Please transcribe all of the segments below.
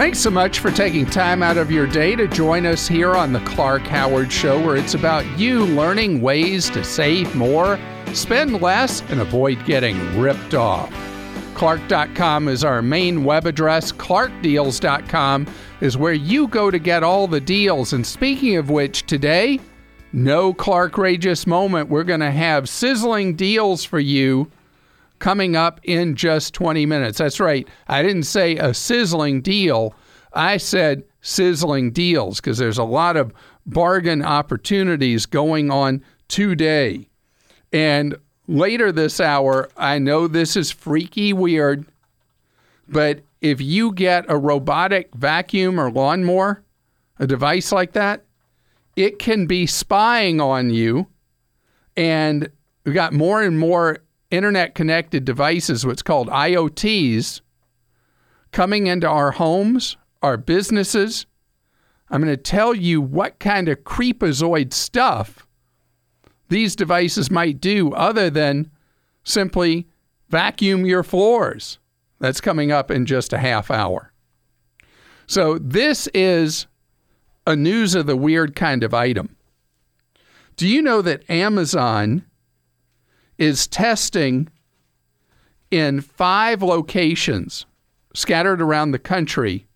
Thanks so much for taking time out of your day to join us here on the Clark Howard Show, where it's about you learning ways to save more, spend less, and avoid getting ripped off. Clark.com is our main web address. ClarkDeals.com is where you go to get all the deals. And speaking of which, today, no Clark Rageous moment. We're going to have sizzling deals for you coming up in just 20 minutes. That's right. I didn't say a sizzling deal, I said sizzling deals because there's a lot of bargain opportunities going on today. And later this hour, I know this is freaky weird, but if you get a robotic vacuum or lawnmower, a device like that, it can be spying on you. And we've got more and more internet connected devices, what's called IoTs, coming into our homes, our businesses. I'm going to tell you what kind of creepazoid stuff these devices might do other than simply vacuum your floors. That's coming up in just a half hour. So, this is a news of the weird kind of item. Do you know that Amazon is testing in five locations scattered around the country,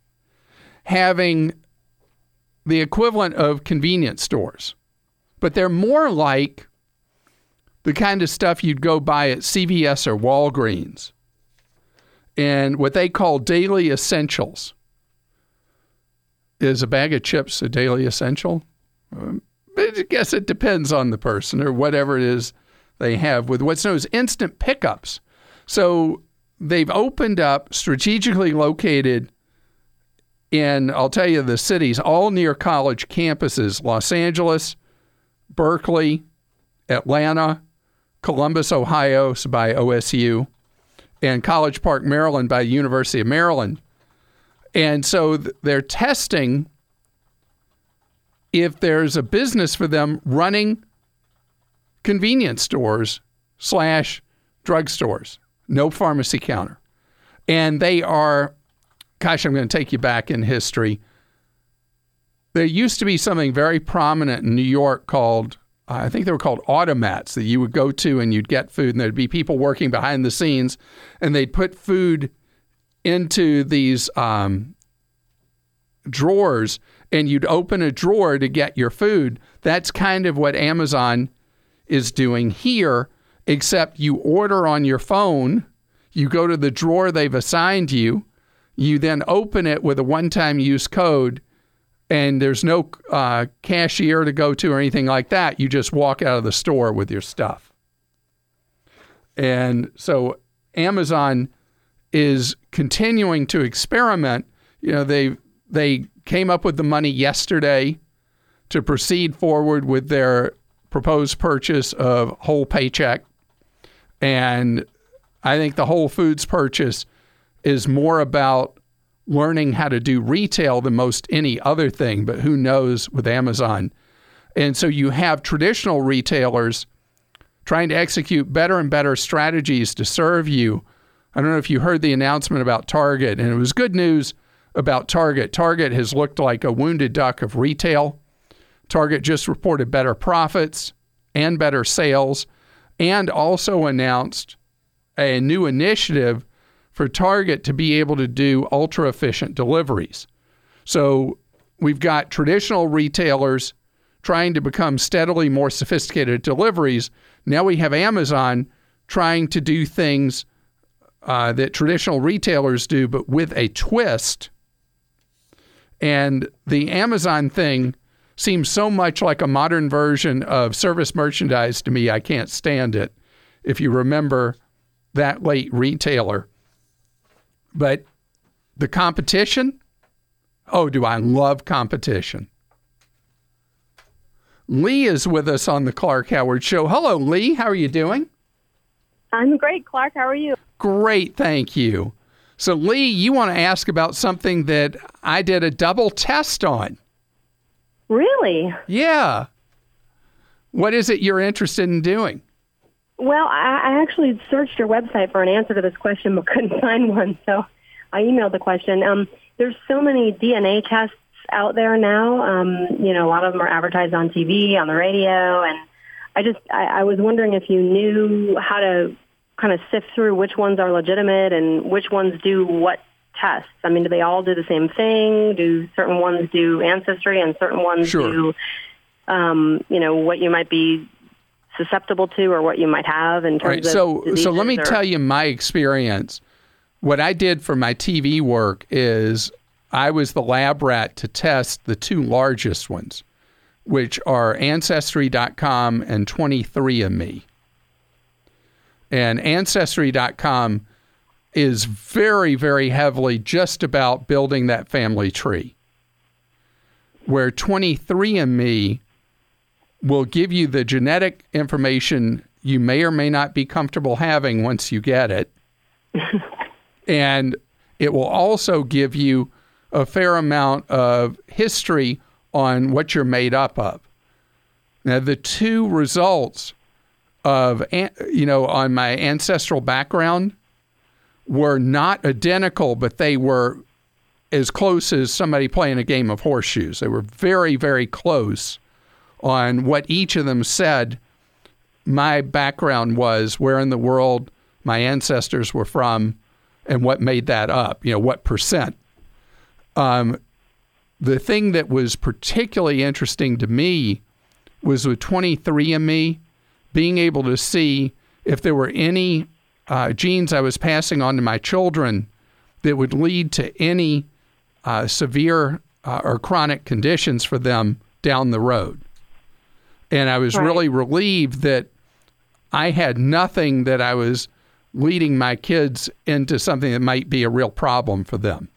having the equivalent of convenience stores, but they're more like the kind of stuff you'd go buy at CVS or Walgreens and what they call daily essentials. Is a bag of chips a daily essential? Um, I guess it depends on the person or whatever it is they have with what's known as instant pickups. So they've opened up strategically located in, I'll tell you, the cities, all near college campuses Los Angeles, Berkeley, Atlanta, Columbus, Ohio, so by OSU, and College Park, Maryland, by University of Maryland. And so they're testing if there's a business for them running convenience stores slash drugstores, no pharmacy counter. And they are, gosh, I'm going to take you back in history. There used to be something very prominent in New York called, I think they were called automats that you would go to and you'd get food, and there'd be people working behind the scenes, and they'd put food into these um, drawers, and you'd open a drawer to get your food. That's kind of what Amazon is doing here, except you order on your phone, you go to the drawer they've assigned you, you then open it with a one time use code, and there's no uh, cashier to go to or anything like that. You just walk out of the store with your stuff. And so Amazon is continuing to experiment. You know, they they came up with the money yesterday to proceed forward with their proposed purchase of whole paycheck. And I think the Whole Foods purchase is more about learning how to do retail than most any other thing, but who knows with Amazon. And so you have traditional retailers trying to execute better and better strategies to serve you. I don't know if you heard the announcement about Target, and it was good news about Target. Target has looked like a wounded duck of retail. Target just reported better profits and better sales and also announced a new initiative for Target to be able to do ultra efficient deliveries. So we've got traditional retailers trying to become steadily more sophisticated deliveries. Now we have Amazon trying to do things uh, that traditional retailers do, but with a twist. And the Amazon thing seems so much like a modern version of Service Merchandise to me, I can't stand it. If you remember that late retailer. But the competition, oh, do I love competition. Lee is with us on the Clark Howard Show. Hello, Lee. How are you doing? I'm great, Clark. How are you? Great, thank you. So, Lee, you want to ask about something that I did a double test on. Really? Yeah. What is it you're interested in doing? Well, I, I actually searched your website for an answer to this question, but couldn't find one. So I emailed the question. Um, there's so many DNA tests out there now. Um, you know, a lot of them are advertised on TV, on the radio, and I just I, I was wondering if you knew how to kind of sift through which ones are legitimate and which ones do what tests. I mean, do they all do the same thing? Do certain ones do ancestry and certain ones Sure. do, um, you know, what you might be susceptible to or what you might have in terms right. of So, so let me or- tell you my experience. What I did for my TV work is I was the lab rat to test the two largest ones, which are Ancestry.com and 23andMe. And Ancestry.com is very, very heavily just about building that family tree. Where 23andMe will give you the genetic information you may or may not be comfortable having once you get it. and it will also give you a fair amount of history on what you're made up of. Now, the two results of, you know, on my ancestral background were not identical, but they were as close as somebody playing a game of horseshoes. They were very, very close on what each of them said my background was, where in the world my ancestors were from, and what made that up, you know, what percent. Um, the thing that was particularly interesting to me was with 23andMe, being able to see if there were any uh, genes I was passing on to my children that would lead to any uh, severe uh, or chronic conditions for them down the road. And I was Right. really relieved that I had nothing that I was leading my kids into something that might be a real problem for them.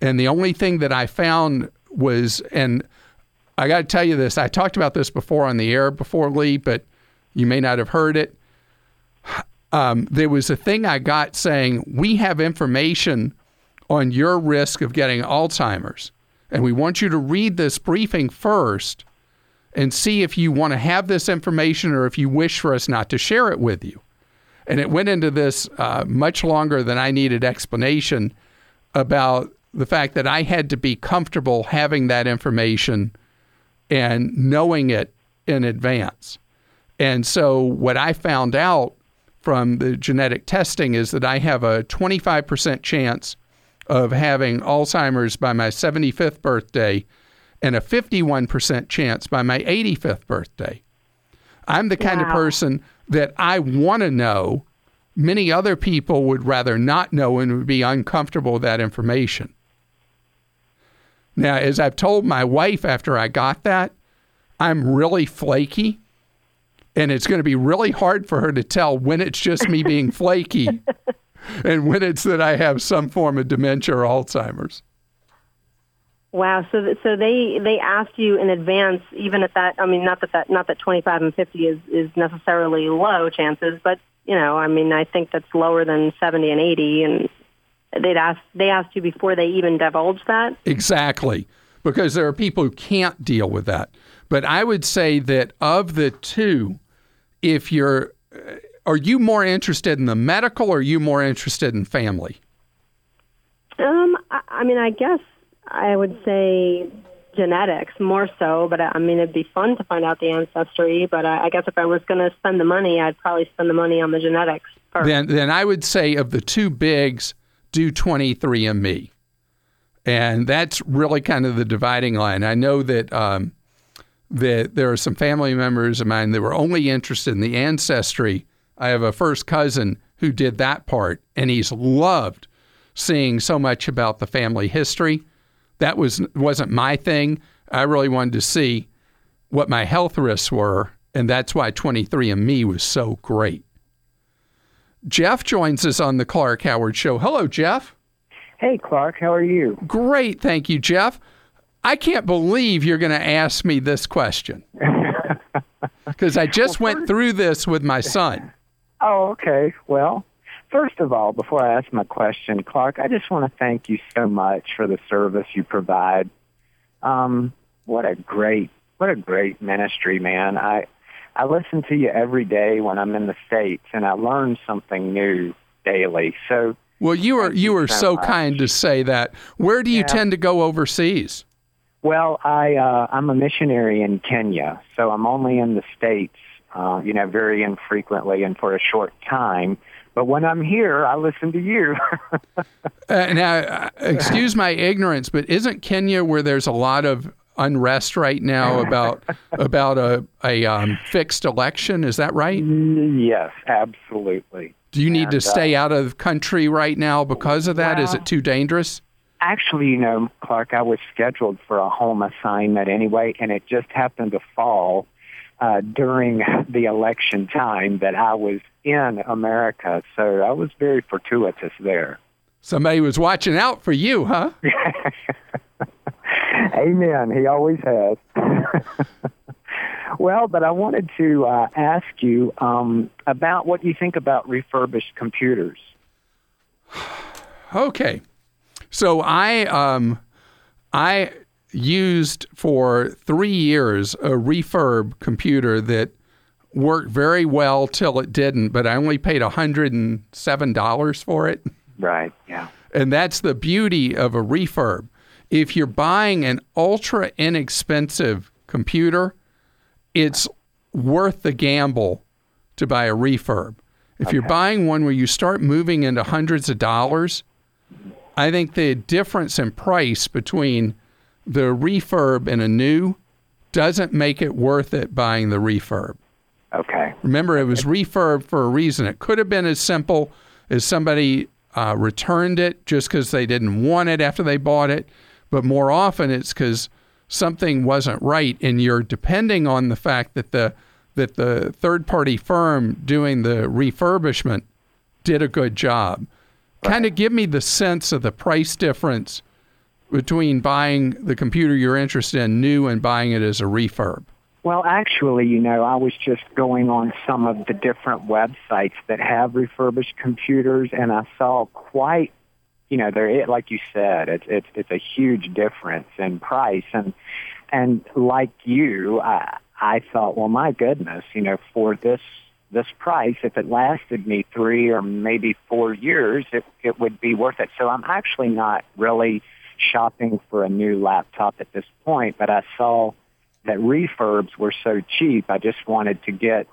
And the only thing that I found was, and I got to tell you this, I talked about this before on the air before, Lee, but you may not have heard it. Um, there was a thing I got saying, we have information on your risk of getting Alzheimer's. And we want you to read this briefing first and see if you want to have this information or if you wish for us not to share it with you. And it went into this uh, much longer than I needed explanation about the fact that I had to be comfortable having that information and knowing it in advance. And so, what I found out from the genetic testing is that I have a 25% chance of having Alzheimer's by my 75th birthday and a 51% chance by my 85th birthday. I'm the kind of person that I want to know. Many other people would rather not know and would be uncomfortable with that information. Now, as I've told my wife after I got that, I'm really flaky. And it's going to be really hard for her to tell when it's just me being flaky and when it's that I have some form of dementia or Alzheimer's. Wow. So th- so they they asked you in advance, even at that. I mean, not that that not that 25 and 50 is is necessarily low chances, but you know, I mean, I think that's lower than 70 and 80. And they'd asked they asked you before they even divulged that. Exactly. Because there are people who can't deal with that. But I would say that of the two, if you're, uh, are you more interested in the medical or are you more interested in family? Um, I, I mean, I guess I would say genetics more so, but I, I mean, it'd be fun to find out the ancestry. But I, I guess if I was going to spend the money, I'd probably spend the money on the genetics first. Then, then I would say of the two bigs, do 23andMe. And that's really kind of the dividing line. I know that um, that there are some family members of mine that were only interested in the ancestry. I have a first cousin who did that part, and he's loved seeing so much about the family history. That was wasn't my thing. I really wanted to see what my health risks were, and that's why 23andMe was so great. Jeff joins us on the Clark Howard Show. Hello, Jeff. Hey, Clark, how are you? Great, thank you, Jeff. I can't believe you're going to ask me this question because I just went through this with my son. Oh, okay. Well, first of all, before I ask my question, Clark, I just want to thank you so much for the service you provide. Um, what a great, what a great ministry, man. I, I listen to you every day when I'm in the States and I learn something new daily. So Well, you were you were so, so kind to say that. Where do you yeah. tend to go overseas? Well, I uh, I'm a missionary in Kenya, so I'm only in the states, uh, you know, very infrequently and for a short time. But when I'm here, I listen to you. uh, now, uh, excuse my ignorance, but isn't Kenya where there's a lot of unrest right now about about a a um, fixed election? Is that right? Yes, absolutely. Do you need and, to stay uh, out of country right now because of that? Well, Is it too dangerous? Actually, you know, Clark, I was scheduled for a home assignment anyway, and it just happened to fall uh, during the election time that I was in America. So I was very fortuitous there. Somebody was watching out for you, huh? Amen. He always has. well, but I wanted to uh, ask you um, about what you think about refurbished computers. okay, so I um, I used for three years a refurb computer that worked very well till it didn't, but I only paid $107 for it. Right, yeah. And that's the beauty of a refurb. If you're buying an ultra inexpensive computer, it's worth the gamble to buy a refurb. If okay. you're buying one where you start moving into hundreds of dollars, I think the difference in price between the refurb and a new doesn't make it worth it buying the refurb. Okay. Remember, it was refurb for a reason. It could have been as simple as somebody uh, returned it just because they didn't want it after they bought it, but more often it's because something wasn't right, and you're depending on the fact that the that the third party firm doing the refurbishment did a good job. Kind of give me the sense of the price difference between buying the computer you're interested in new and buying it as a refurb? Well, actually, you know, I was just going on some of the different websites that have refurbished computers, and I saw quite, you know, there. Like you said, it's it's it's a huge difference in price, and and like you, I I thought, well, my goodness, you know, for this this price, if it lasted me three or maybe four years, it it would be worth it. So I'm actually not really shopping for a new laptop at this point, but I saw that refurbs were so cheap. I just wanted to get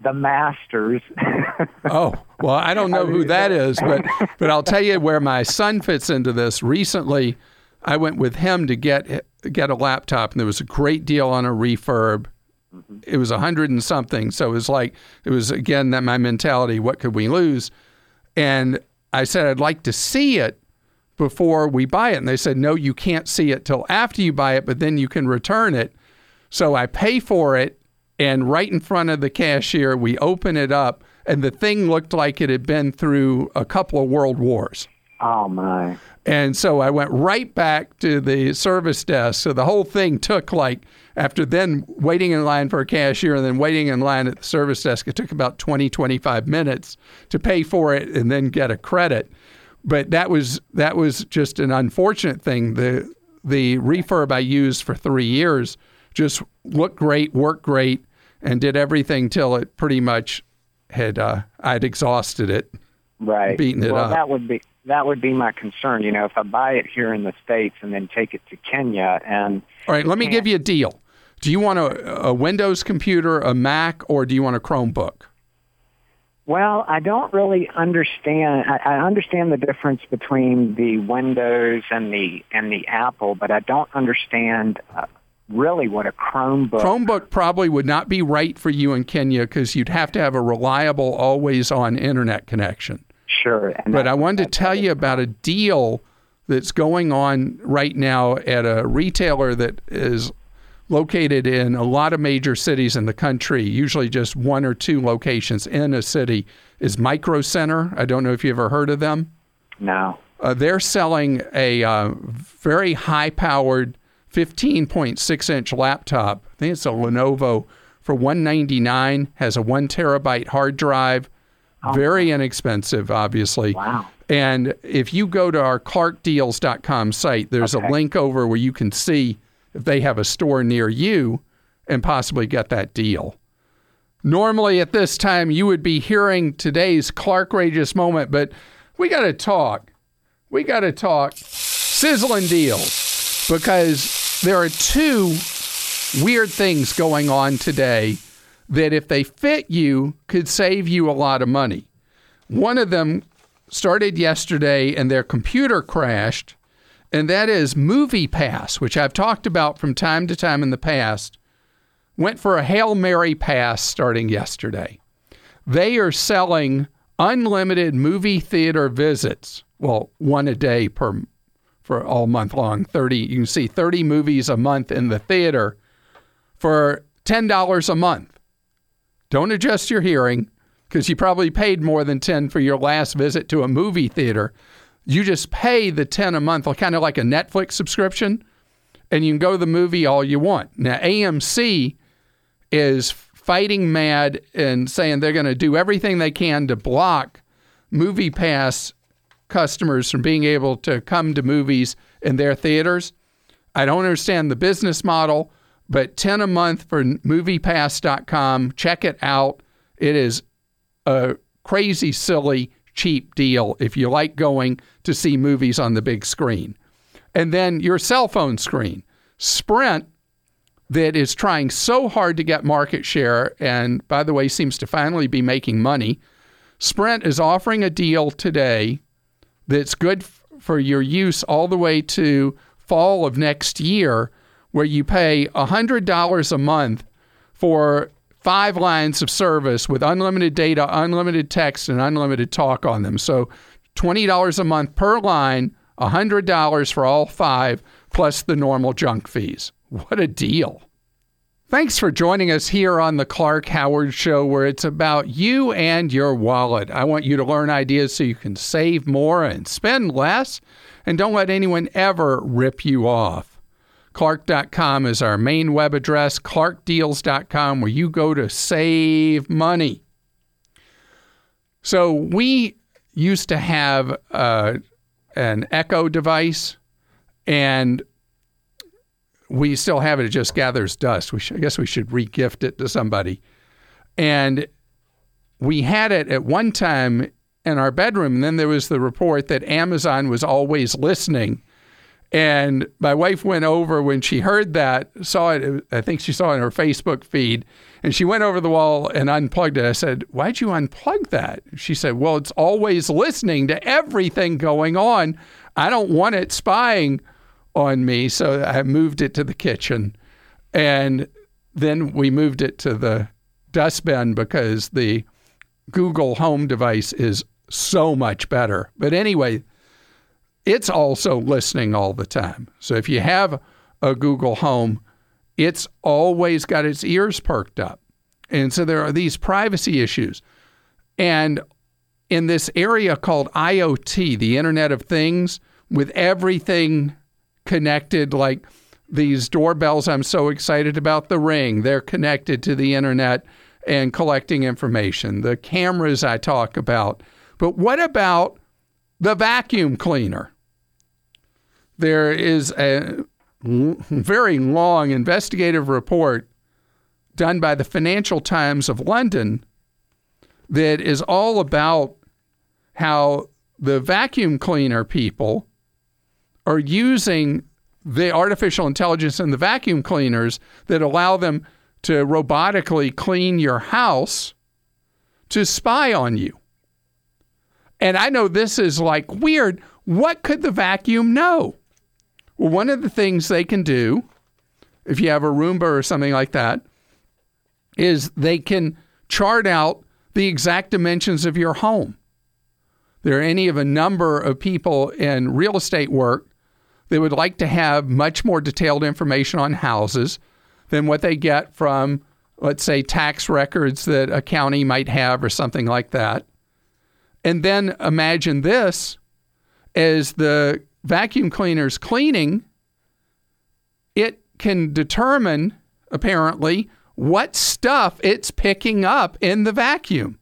the masters. oh, well, I don't know who that is, but but I'll tell you where my son fits into this. Recently, I went with him to get get a laptop, and there was a great deal on a refurb. Mm-hmm. It was a hundred and something, so it was like it was again that my mentality: what could we lose? And I said I'd like to see it before we buy it. And they said, no, you can't see it till after you buy it, but then you can return it. So I pay for it, and right in front of the cashier, we open it up, and the thing looked like it had been through a couple of world wars. Oh, my. And so I went right back to the service desk. So the whole thing took like, after then waiting in line for a cashier and then waiting in line at the service desk, it took about 20, 25 minutes to pay for it and then get a credit but that was that was just an unfortunate thing. The the refurb I used for three years just looked great, worked great, and did everything till it pretty much had uh, I'd exhausted it, right, beaten it well, up. That would be that would be my concern. You know, if I buy it here in the states and then take it to Kenya, and all right, let me give you a deal. Do you want a, a Windows computer, a Mac, or do you want a Chromebook? Well, I don't really understand. I, I understand the difference between the Windows and the and the Apple, but I don't understand uh, really what a Chromebook. Chromebook probably would not be right for you in Kenya because you'd have to have a reliable, always-on internet connection. Sure. But I wanted to tell you about a deal that's going on right now at a retailer that is located in a lot of major cities in the country, usually just one or two locations in a city, is Micro Center. I don't know if you ever heard of them. No. Uh, they're selling a uh, very high powered 15.6 inch laptop. I think it's a Lenovo for 199 has a one terabyte hard drive. Oh. Very inexpensive, obviously. Wow. And if you go to our clarkdeals.com site, there's okay. a link over where you can see if they have a store near you and possibly get that deal. Normally, at this time, you would be hearing today's Clark Rageous moment, but we got to talk. We got to talk sizzling deals because there are two weird things going on today that, if they fit you, could save you a lot of money. One of them started yesterday and their computer crashed, and that is MoviePass, which I've talked about from time to time in the past. Went for a Hail Mary pass starting yesterday. They are selling unlimited movie theater visits. Well, one a day per for all month long. 30 you can see 30 movies a month in the theater for $10 a month. Don't adjust your hearing because you probably paid more than 10 for your last visit to a movie theater. You just pay the 10 a month, kind of like a Netflix subscription, and you can go to the movie all you want. Now, AMC is fighting mad and saying they're going to do everything they can to block MoviePass customers from being able to come to movies in their theaters. I don't understand the business model, but 10 a month for moviepass.com. Check it out. It is a crazy, silly, cheap deal if you like going to see movies on the big screen. And then your cell phone screen. Sprint that is trying so hard to get market share and, by the way, seems to finally be making money. Sprint is offering a deal today that's good f- for your use all the way to fall of next year, where you pay $100 a month for five lines of service with unlimited data, unlimited text, and unlimited talk on them. So $20 a month per line, $100 for all five, plus the normal junk fees. What a deal. Thanks for joining us here on the Clark Howard Show, where it's about you and your wallet. I want you to learn ideas so you can save more and spend less, and don't let anyone ever rip you off. Clark.com is our main web address, clarkdeals.com, where you go to save money. So we used to have uh, an Echo device, and we still have it. It just gathers dust. We should, I guess we should regift it to somebody. And we had it at one time in our bedroom. And then there was the report that Amazon was always listening. And my wife went over when she heard that, saw it, I think she saw it in her Facebook feed, and she went over the wall and unplugged it. I said, Why'd you unplug that? She said, Well, it's always listening to everything going on. I don't want it spying on me. So I moved it to the kitchen. And then we moved it to the dustbin because the Google Home device is so much better. But anyway, it's also listening all the time. So if you have a Google Home, it's always got its ears perked up. And so there are these privacy issues. And in this area called IoT, the Internet of Things, with everything connected like these doorbells I'm so excited about the ring they're connected to the internet and collecting information the cameras I talk about but what about the vacuum cleaner there is a very long investigative report done by the Financial Times of London that is all about how the vacuum cleaner people are using the artificial intelligence and the vacuum cleaners that allow them to robotically clean your house to spy on you. And I know this is like weird. What could the vacuum know? Well, one of the things they can do, if you have a Roomba or something like that, is they can chart out the exact dimensions of your home. There are any of a number of people in real estate work that would like to have much more detailed information on houses than what they get from, let's say, tax records that a county might have or something like that. And then imagine this as the vacuum cleaner's cleaning, it can determine, apparently, what stuff it's picking up in the vacuum.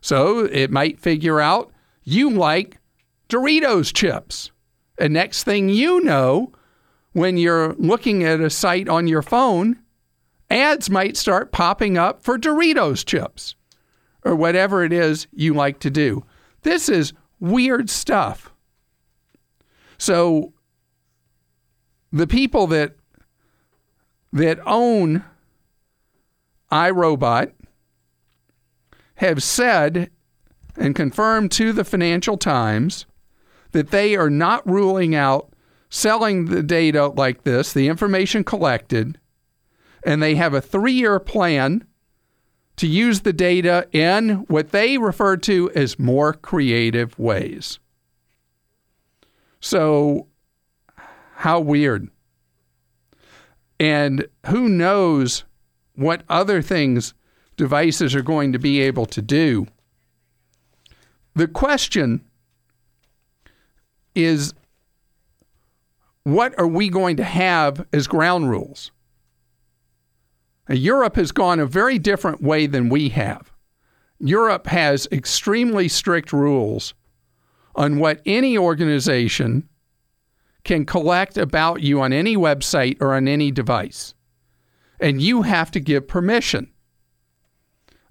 So it might figure out you like Doritos chips. And next thing you know, when you're looking at a site on your phone, ads might start popping up for Doritos chips or whatever it is you like to do. This is weird stuff. So the people that that own iRobot have said and confirmed to the Financial Times that they are not ruling out selling the data like this, the information collected, and they have a three year plan to use the data in what they refer to as more creative ways. So, how weird. And who knows what other things devices are going to be able to do. The question is what are we going to have as ground rules? Now, Europe has gone a very different way than we have. Europe has extremely strict rules on what any organization can collect about you on any website or on any device. And you have to give permission.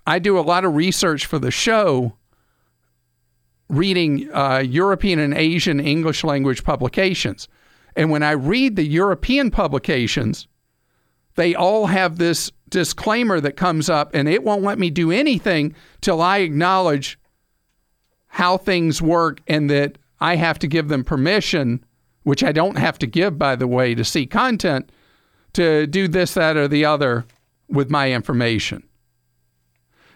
I do a lot of research for the show, reading uh, European and Asian English language publications. And when I read the European publications, they all have this disclaimer that comes up, and it won't let me do anything till I acknowledge how things work and that I have to give them permission, which I don't have to give, by the way, to see content, to do this, that, or the other with my information.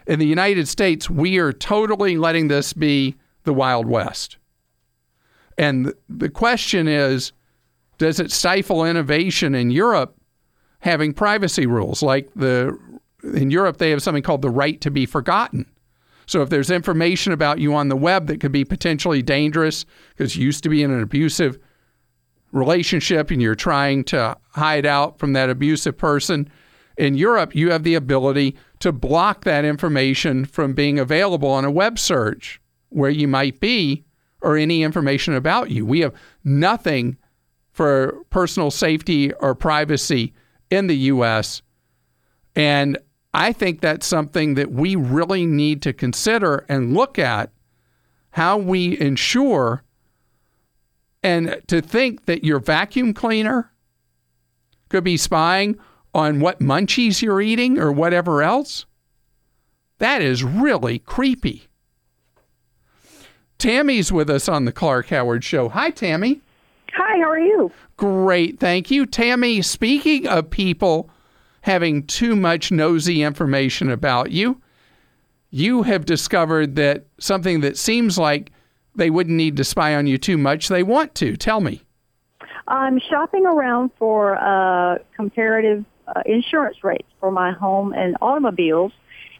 In the United States, we are totally letting this be the Wild West. And the question is does it stifle innovation in Europe having privacy rules? Like the in Europe, they have something called the right to be forgotten. So if there's information about you on the web that could be potentially dangerous because you used to be in an abusive relationship and you're trying to hide out from that abusive person, in Europe, you have the ability to block that information from being available on a web search where you might be or any information about you. We have nothing for personal safety or privacy in the U.S. And I think that's something that we really need to consider and look at how we ensure and to think that your vacuum cleaner could be spying on what munchies you're eating or whatever else, that is really creepy. Tammy's with us on the Clark Howard Show. Hi, Tammy. Hi, how are you? Great, thank you. Tammy, speaking of people having too much nosy information about you, you have discovered that something that seems like they wouldn't need to spy on you too much, they want to. Tell me. I'm shopping around for uh, comparative uh, insurance rates for my home and automobiles,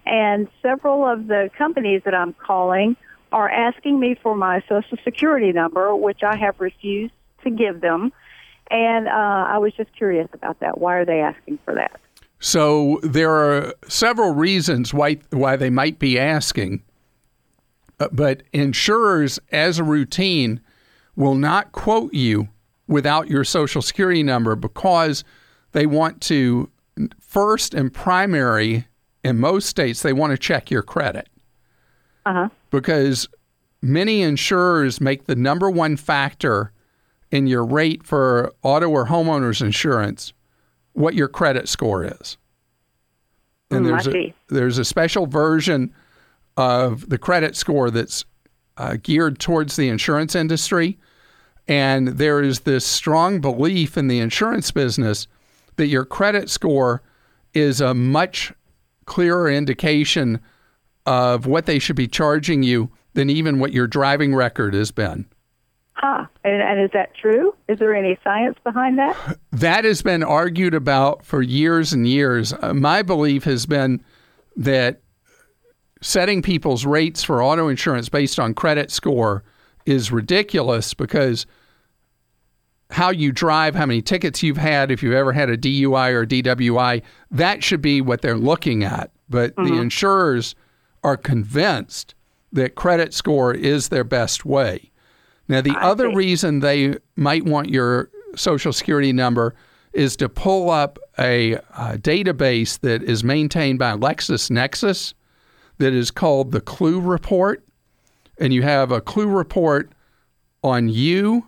and several of the companies that I'm calling are asking me for my social security number, which I have refused to give them. And uh, I was just curious about that. Why are they asking for that? So there are several reasons why why they might be asking, uh, but insurers, as a routine, will not quote you without your social security number because they want to first and primary in most states they want to check your credit. Uh-huh. Because many insurers make the number one factor in your rate for auto or homeowners insurance what your credit score is. And Mm, there's a, there's a special version of the credit score that's uh, geared towards the insurance industry. And there is this strong belief in the insurance business that your credit score is a much clearer indication of what they should be charging you than even what your driving record has been. Huh. And, and is that true? Is there any science behind that? That has been argued about for years and years. Uh, my belief has been that setting people's rates for auto insurance based on credit score is ridiculous because how you drive, how many tickets you've had, if you've ever had a DUI or DWI, that should be what they're looking at. But the insurers are convinced that credit score is their best way. Now, the I other reason they might want your social security number is to pull up a, uh database that is maintained by LexisNexis that is called the Clue Report. and you have a clue report on you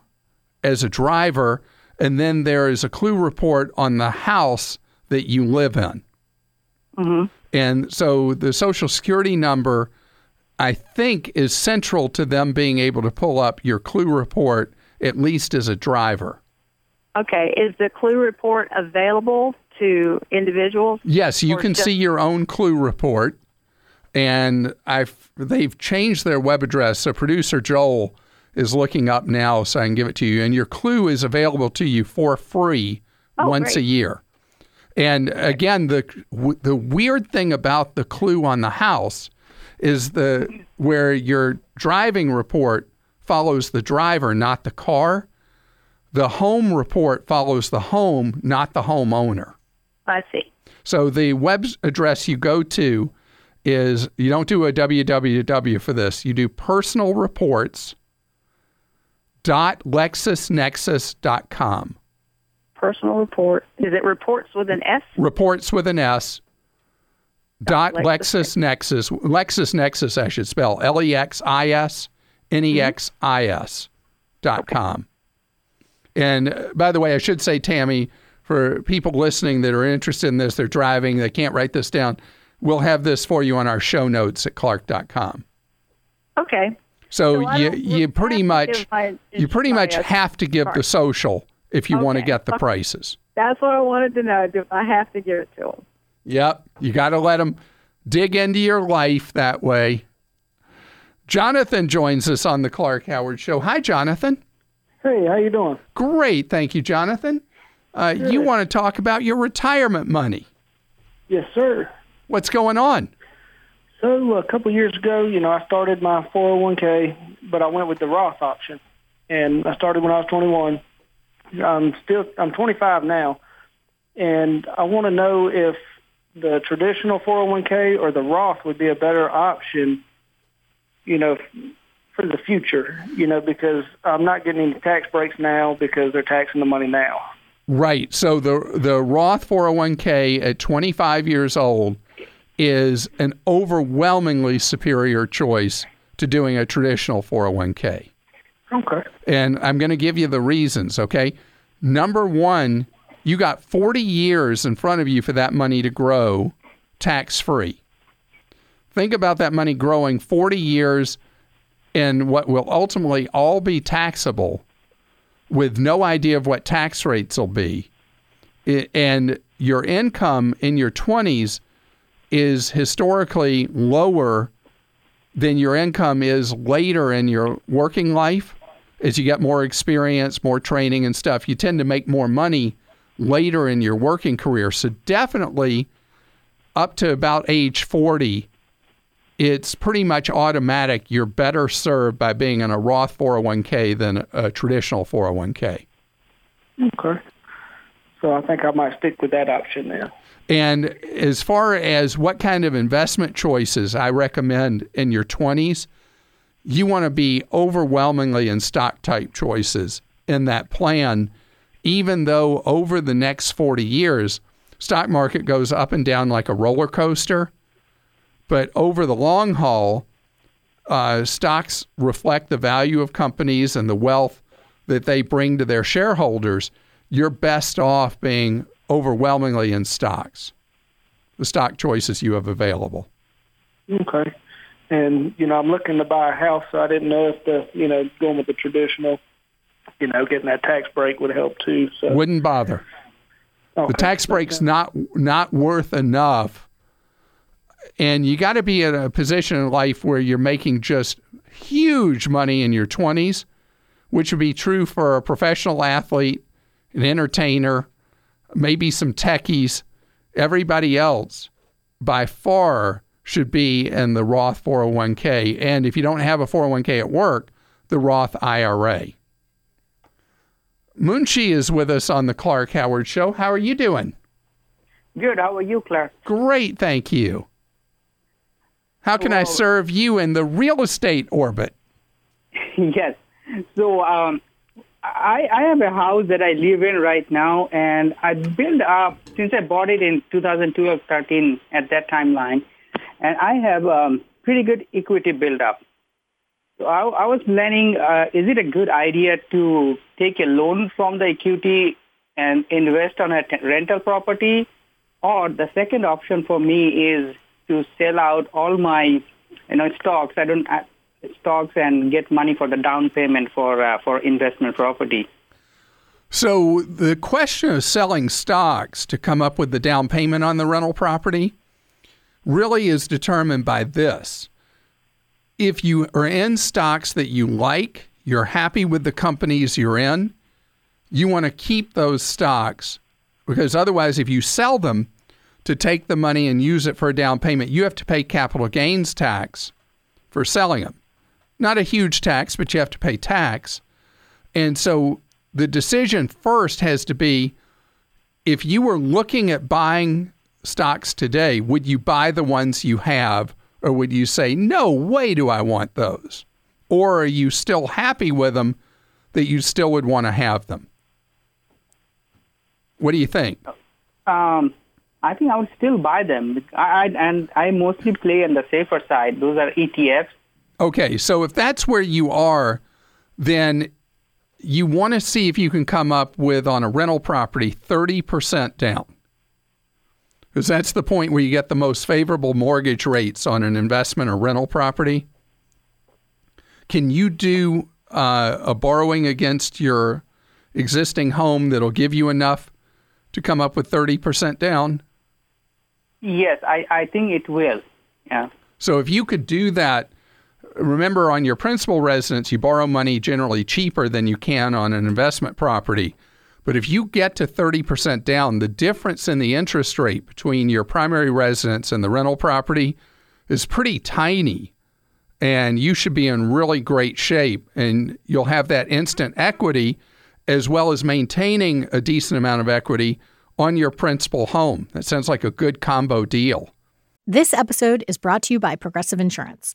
as a driver, and then there is a clue report on the house that you live in. Mm-hmm. And so the social security number, I think, is central to them being able to pull up your clue report, at least as a driver. Okay, is the clue report available to individuals? Yes, you can just- see your own clue report. And I've they've changed their web address. So producer Joel is looking up now so I can give it to you. And your clue is available to you for free Oh, once a great. year. And again, the the weird thing about the clue on the house is the where your driving report follows the driver, not the car. The home report follows the home, not the homeowner. I see. So the web address you go to is you don't do a www for this. You do personal reports dot lexisnexis.com. Personal report. Is it reports with an S? Reports with an S. Dot Lexis- LexisNexis. LexisNexis, I should spell L E X I S N E X I S dot com. And uh, by the way, I should say, Tammy, for people listening that are interested in this, they're driving, they can't write this down. We'll have this for you on our show notes at clark.com. Okay. So, So you you pretty much you pretty much uh, have to give the social if you want to get the prices. That's what I wanted to know. Do I have to give it to them? Yep. You got to let them dig into your life that way. Jonathan joins us on the Clark Howard Show. Hi, Jonathan. Hey, how you doing? Great. Thank you, Jonathan. Uh, you want to talk about your retirement money. Yes, sir. What's going on? So a couple years ago, you know, I started my 401k, but I went with the Roth option, and I started when I was 21. I'm still I'm 25 now, and I want to know if the traditional 401k or the Roth would be a better option, you know, for the future. You know, because I'm not getting any tax breaks now because they're taxing the money now. Right. So the the Roth 401k at 25 years old is an overwhelmingly superior choice to doing a traditional 401k. Okay. And I'm going to give you the reasons, okay? Number 1, you got 40 years in front of you for that money to grow tax-free. Think about that money growing 40 years in what will ultimately all be taxable with no idea of what tax rates will be. And your income in your 20s is historically lower than your income is later in your working life. As you get more experience, more training and stuff, you tend to make more money Mm-hmm. later in your working career. So definitely up to about age 40, it's pretty much automatic. You're better served by being in a Roth 401k than a traditional 401k. Okay. So I think I might stick with that option then. And as far as what kind of investment choices I recommend in your 20s, you want to be overwhelmingly in stock type choices in that plan, even though over the next 40 years, stock market goes up and down like a roller coaster. But over the long haul, uh, stocks reflect the value of companies and the wealth that they bring to their shareholders. You're best off being overwhelmingly in stocks, the stock choices you have available. Okay. And, you know, I'm looking to buy a house, so I didn't know if the, you know, going with the traditional, you know, getting that tax break would help too. So Wouldn't bother. okay. The tax break's not not worth enough. And you got to be in a position in life where you're making just huge money in your 20s, which would be true for a professional athlete, an entertainer, maybe some techies. Everybody else by far should be in the Roth 401k. And if you don't have a 401k at work, the Roth IRA. Munshi is with us on the Clark Howard Show. How are you doing? Good. How are you, Clark? Great, thank you. How can I serve you in the real estate orbit? yes. So um, I, I have a house that I live in right now, and I built up since I bought it in 2012, 13 at that timeline, and I have um, pretty good equity build up. I, I was planning, uh, is it a good idea to take a loan from the equity and invest on a t- rental property? Or the second option for me is to sell out all my, you know, stocks. I don't uh, stocks and get money for the down payment for uh, for investment property. So the question of selling stocks to come up with the down payment on the rental property really is determined by this. If you are in stocks that you like, you're happy with the companies you're in, you want to keep those stocks because otherwise, if you sell them to take the money and use it for a down payment, you have to pay capital gains tax for selling them. Not a huge tax, but you have to pay tax. And so the decision first has to be if you were looking at buying stocks today, would you buy the ones you have or would you say, no way do I want those? Or are you still happy with them that you still would want to have them? What do you think? Um, I think I would still buy them. I, I, and I mostly play on the safer side. Those are ETFs. Okay, so if that's where you are, then you want to see if you can come up with on a rental property 30% down. Because that's the point where you get the most favorable mortgage rates on an investment or rental property. Can you do uh, a borrowing against your existing home that'll give you enough to come up with 30% down? Yes, I, I think it will. Yeah. So if you could do that, remember on your principal residence, you borrow money generally cheaper than you can on an investment property. But if you get to 30% down, the difference in the interest rate between your primary residence and the rental property is pretty tiny. And you should be in really great shape. And you'll have that instant equity as well as maintaining a decent amount of equity on your principal home. That sounds like a good combo deal. This episode is brought to you by Progressive Insurance.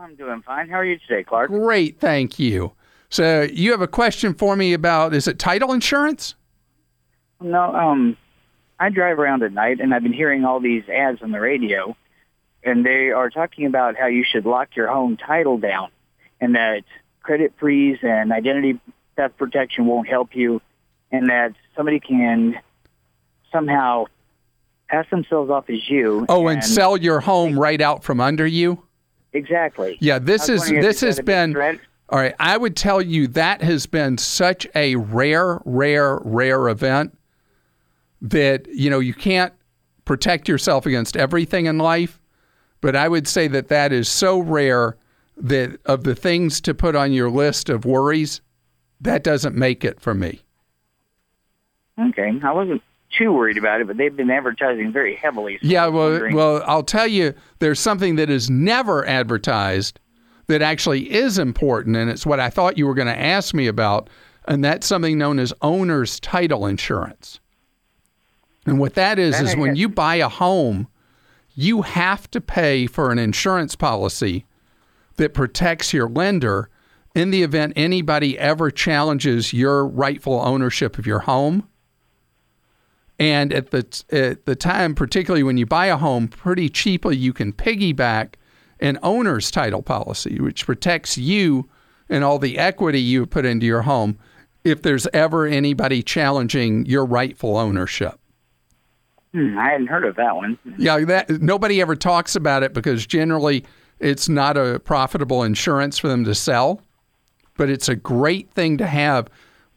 I'm doing fine. How are you today, Clark? Great, thank you. So you have a question for me about is it title insurance? No, um, I drive around at night and I've been hearing all these ads on the radio, and they are talking about how you should lock your home title down, and that credit freeze and identity theft protection won't help you, and that somebody can somehow pass themselves off as you. Oh, and, and sell your home right out from under you. Exactly. Yeah, this is this has been all right. I would tell you that has been such a rare, rare, rare event that you know you can't protect yourself against everything in life, but I would say that that is so rare that of the things to put on your list of worries, that doesn't make it for me. Okay, I wasn't too worried about it, but they've been advertising very heavily. So yeah, well, well, I'll tell you, there's something that is never advertised that actually is important, and it's what I thought you were going to ask me about, and that's something known as owner's title insurance. And what that is that is when you buy a home, you have to pay for an insurance policy that protects your lender in the event anybody ever challenges your rightful ownership of your home and at the at the time, particularly when you buy a home, pretty cheaply you can piggyback an owner's title policy, which protects you and all the equity you put into your home if there's ever anybody challenging your rightful ownership. Hmm, I hadn't heard of that one. Yeah, that nobody ever talks about it because generally it's not a profitable insurance for them to sell. but it's a great thing to have.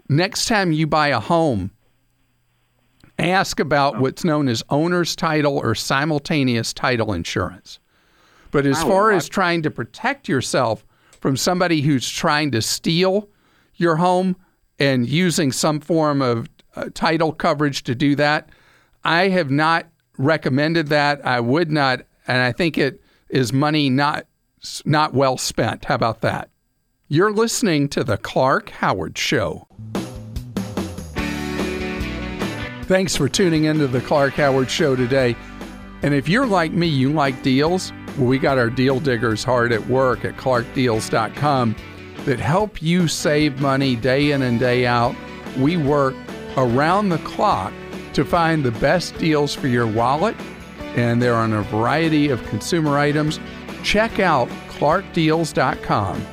Next time you buy a home, ask about what's known as owner's title or simultaneous title insurance. But as far as trying to protect yourself from somebody who's trying to steal your home and using some form of uh, title coverage to do that, I have not recommended that. I would not, and I think it is money not not well spent. How about that? You're listening to the Clark Howard Show. Thanks for tuning into the Clark Howard Show today. And if you're like me, you like deals, well, we got our deal diggers hard at work at clarkdeals.com that help you save money day in and day out. We work around the clock to find the best deals for your wallet, and they're on a variety of consumer items. Check out clarkdeals.com